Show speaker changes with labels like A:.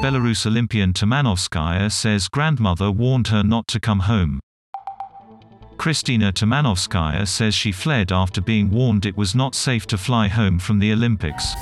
A: Belarus Olympian Tsimanouskaya says grandmother warned her not to come home. Kristina Tsimanouskaya says she fled after being warned it was not safe to fly home from the Olympics.